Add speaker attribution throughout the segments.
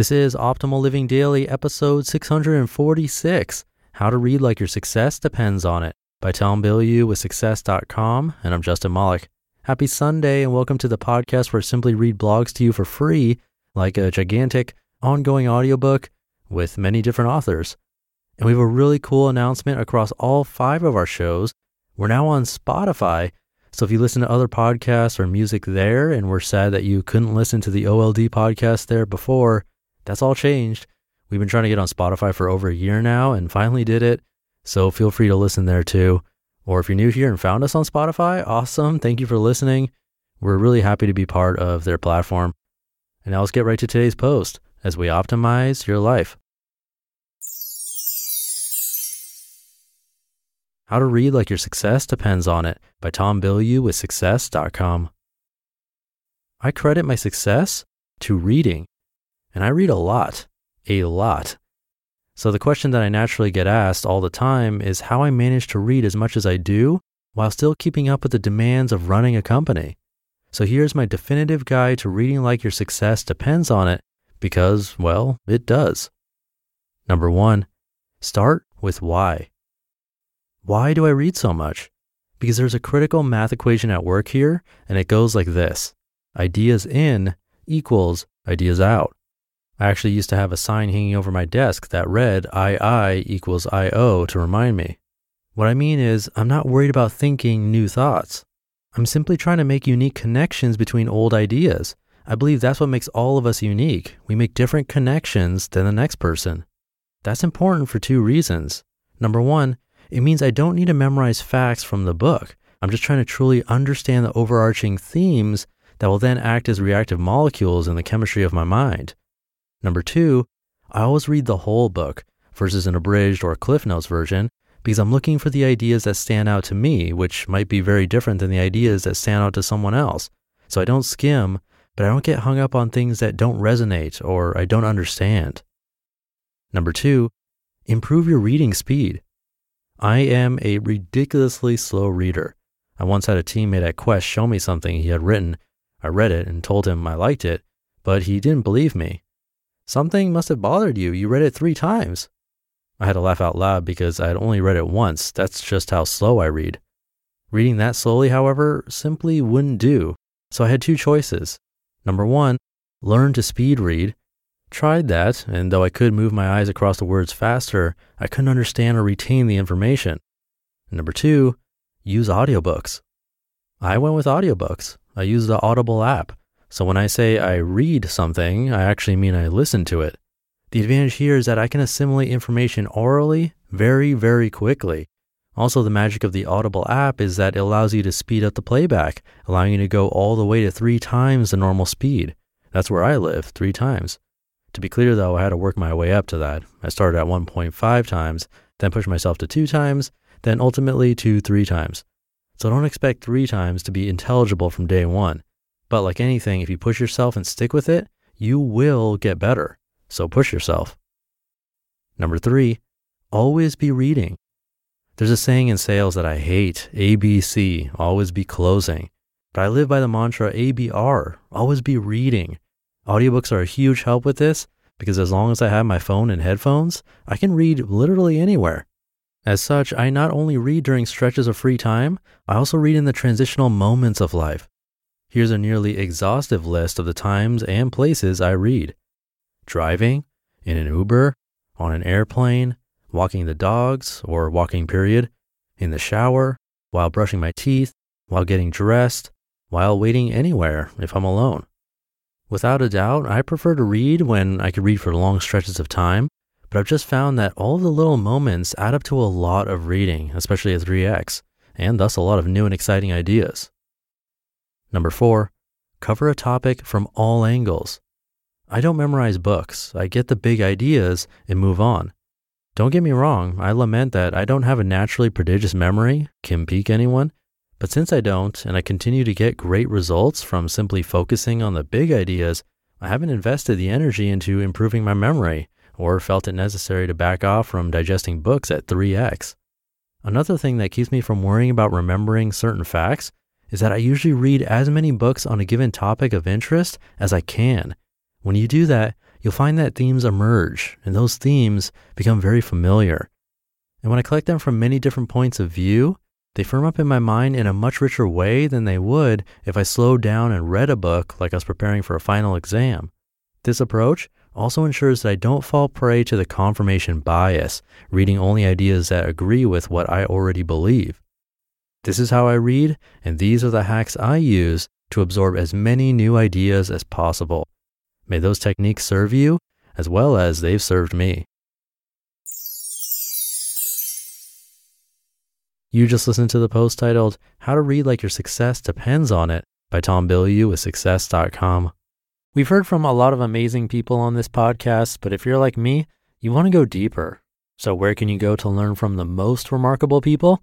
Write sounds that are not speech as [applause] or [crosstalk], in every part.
Speaker 1: This is Optimal Living Daily, episode 646 How to Read Like Your Success Depends on It by Tom Bilyeu with Success.com. And I'm Justin Malik. Happy Sunday, and welcome to the podcast where I simply read blogs to you for free, like a gigantic ongoing audiobook with many different authors. And we have a really cool announcement across all five of our shows. We're now on Spotify. So if you listen to other podcasts or music there and were sad that you couldn't listen to the OLD podcast there before, that's all changed. We've been trying to get on Spotify for over a year now and finally did it. So feel free to listen there too. Or if you're new here and found us on Spotify, awesome. Thank you for listening. We're really happy to be part of their platform. And now let's get right to today's post as we optimize your life. How to Read Like Your Success Depends on It by Tom Bilyeu with Success.com. I credit my success to reading, and I read a lot, a lot. So the question that I naturally get asked all the time is how I manage to read as much as I do while still keeping up with the demands of running a company. So here's my definitive guide to reading like your success depends on it because, well, it does. Number one, start with why. Why do I read so much? Because there's a critical math equation at work here, and it goes like this ideas in equals ideas out. I actually used to have a sign hanging over my desk that read II equals IO to remind me. What I mean is, I'm not worried about thinking new thoughts. I'm simply trying to make unique connections between old ideas. I believe that's what makes all of us unique. We make different connections than the next person. That's important for two reasons. Number one, it means I don't need to memorize facts from the book. I'm just trying to truly understand the overarching themes that will then act as reactive molecules in the chemistry of my mind. Number two, I always read the whole book versus an abridged or Cliff Notes version because I'm looking for the ideas that stand out to me, which might be very different than the ideas that stand out to someone else. So I don't skim, but I don't get hung up on things that don't resonate or I don't understand. Number two, improve your reading speed. I am a ridiculously slow reader. I once had a teammate at Quest show me something he had written. I read it and told him I liked it, but he didn't believe me. Something must have bothered you. You read it three times. I had to laugh out loud because I had only read it once. That's just how slow I read. Reading that slowly, however, simply wouldn't do. So I had two choices. Number one, learn to speed read. Tried that, and though I could move my eyes across the words faster, I couldn't understand or retain the information. Number two, use audiobooks. I went with audiobooks. I used the Audible app. So when I say I read something, I actually mean I listen to it. The advantage here is that I can assimilate information orally very, very quickly. Also, the magic of the Audible app is that it allows you to speed up the playback, allowing you to go all the way to three times the normal speed. That's where I live, three times. To be clear though, I had to work my way up to that. I started at 1.5 times, then pushed myself to two times, then ultimately to three times. So don't expect three times to be intelligible from day one. But like anything, if you push yourself and stick with it, you will get better. So push yourself. Number three, always be reading. There's a saying in sales that I hate ABC, always be closing. But I live by the mantra ABR, always be reading. Audiobooks are a huge help with this because as long as I have my phone and headphones, I can read literally anywhere. As such, I not only read during stretches of free time, I also read in the transitional moments of life. Here's a nearly exhaustive list of the times and places I read driving, in an Uber, on an airplane, walking the dogs or walking period, in the shower, while brushing my teeth, while getting dressed, while waiting anywhere if I'm alone. Without a doubt, I prefer to read when I can read for long stretches of time, but I've just found that all the little moments add up to a lot of reading, especially at 3x, and thus a lot of new and exciting ideas. Number four, cover a topic from all angles. I don't memorize books. I get the big ideas and move on. Don't get me wrong, I lament that I don't have a naturally prodigious memory, can peak anyone, but since I don't, and I continue to get great results from simply focusing on the big ideas, I haven't invested the energy into improving my memory or felt it necessary to back off from digesting books at 3x. Another thing that keeps me from worrying about remembering certain facts is that I usually read as many books on a given topic of interest as I can. When you do that, you'll find that themes emerge, and those themes become very familiar. And when I collect them from many different points of view, they firm up in my mind in a much richer way than they would if I slowed down and read a book like I was preparing for a final exam. This approach also ensures that I don't fall prey to the confirmation bias, reading only ideas that agree with what I already believe. This is how I read, and these are the hacks I use to absorb as many new ideas as possible. May those techniques serve you as well as they've served me. You just listened to the post titled How to Read Like Your Success Depends on It by Tom Bilyeu with Success.com. We've heard from a lot of amazing people on this podcast, but if you're like me, you want to go deeper. So, where can you go to learn from the most remarkable people?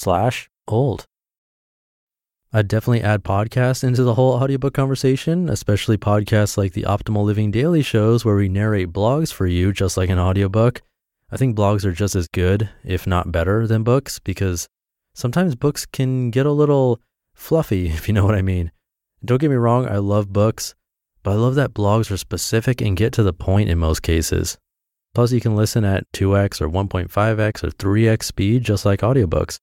Speaker 1: slash old. I'd definitely add podcasts into the whole audiobook conversation, especially podcasts like the Optimal Living Daily shows where we narrate blogs for you just like an audiobook. I think blogs are just as good, if not better, than books because sometimes books can get a little fluffy, [laughs] if you know what I mean. Don't get me wrong, I love books, but I love that blogs are specific and get to the point in most cases. Plus, you can listen at 2x or 1.5x or 3x speed, just like audiobooks.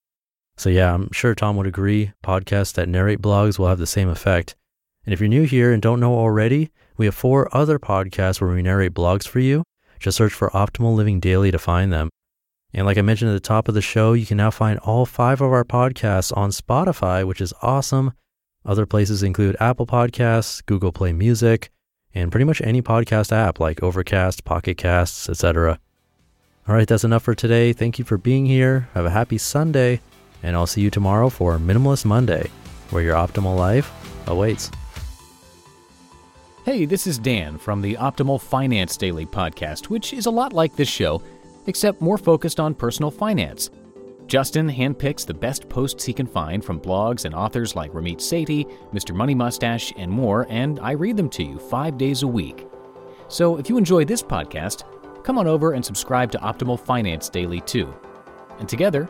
Speaker 1: So, yeah, I'm sure Tom would agree. Podcasts that narrate blogs will have the same effect. And if you're new here and don't know already, we have four other podcasts where we narrate blogs for you. Just search for Optimal Living Daily to find them. And like I mentioned at the top of the show, you can now find all five of our podcasts on Spotify, which is awesome. Other places include Apple Podcasts, Google Play Music, and pretty much any podcast app like Overcast, Pocket Casts, etc. All right, that's enough for today. Thank you for being here. Have a happy Sunday, and I'll see you tomorrow for Minimalist Monday, where your optimal life awaits.
Speaker 2: Hey, this is Dan from the Optimal Finance Daily podcast, which is a lot like this show, except more focused on personal finance. Justin handpicks the best posts he can find from blogs and authors like Ramit Sethi, Mr. Money Mustache, and more, and I read them to you five days a week. So if you enjoy this podcast, come on over and subscribe to Optimal Finance Daily too. And together,